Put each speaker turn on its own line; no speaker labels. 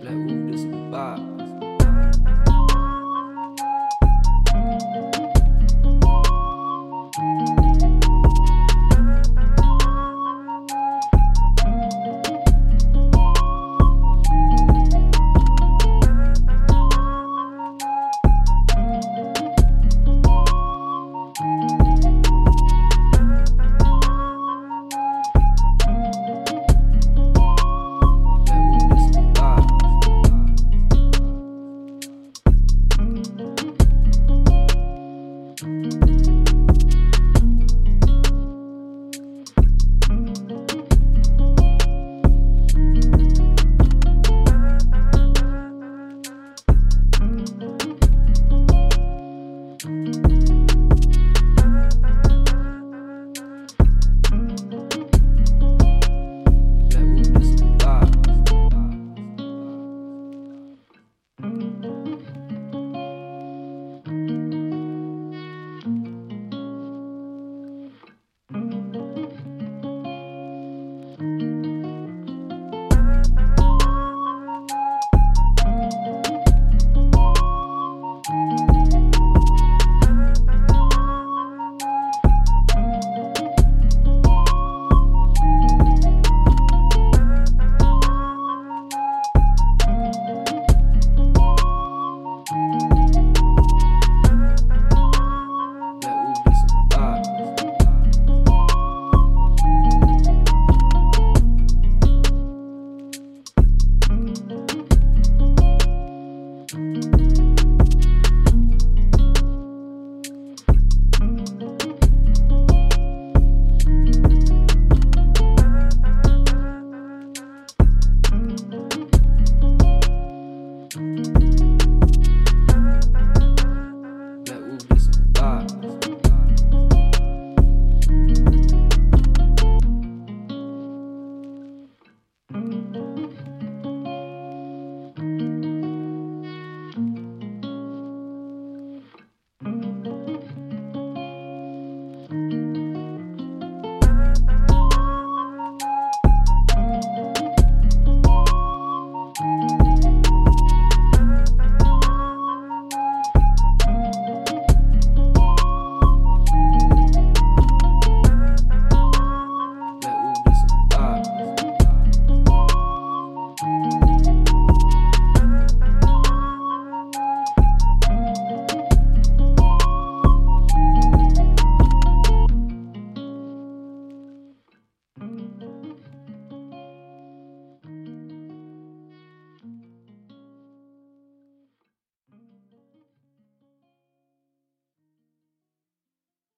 Black Ruders Bob. you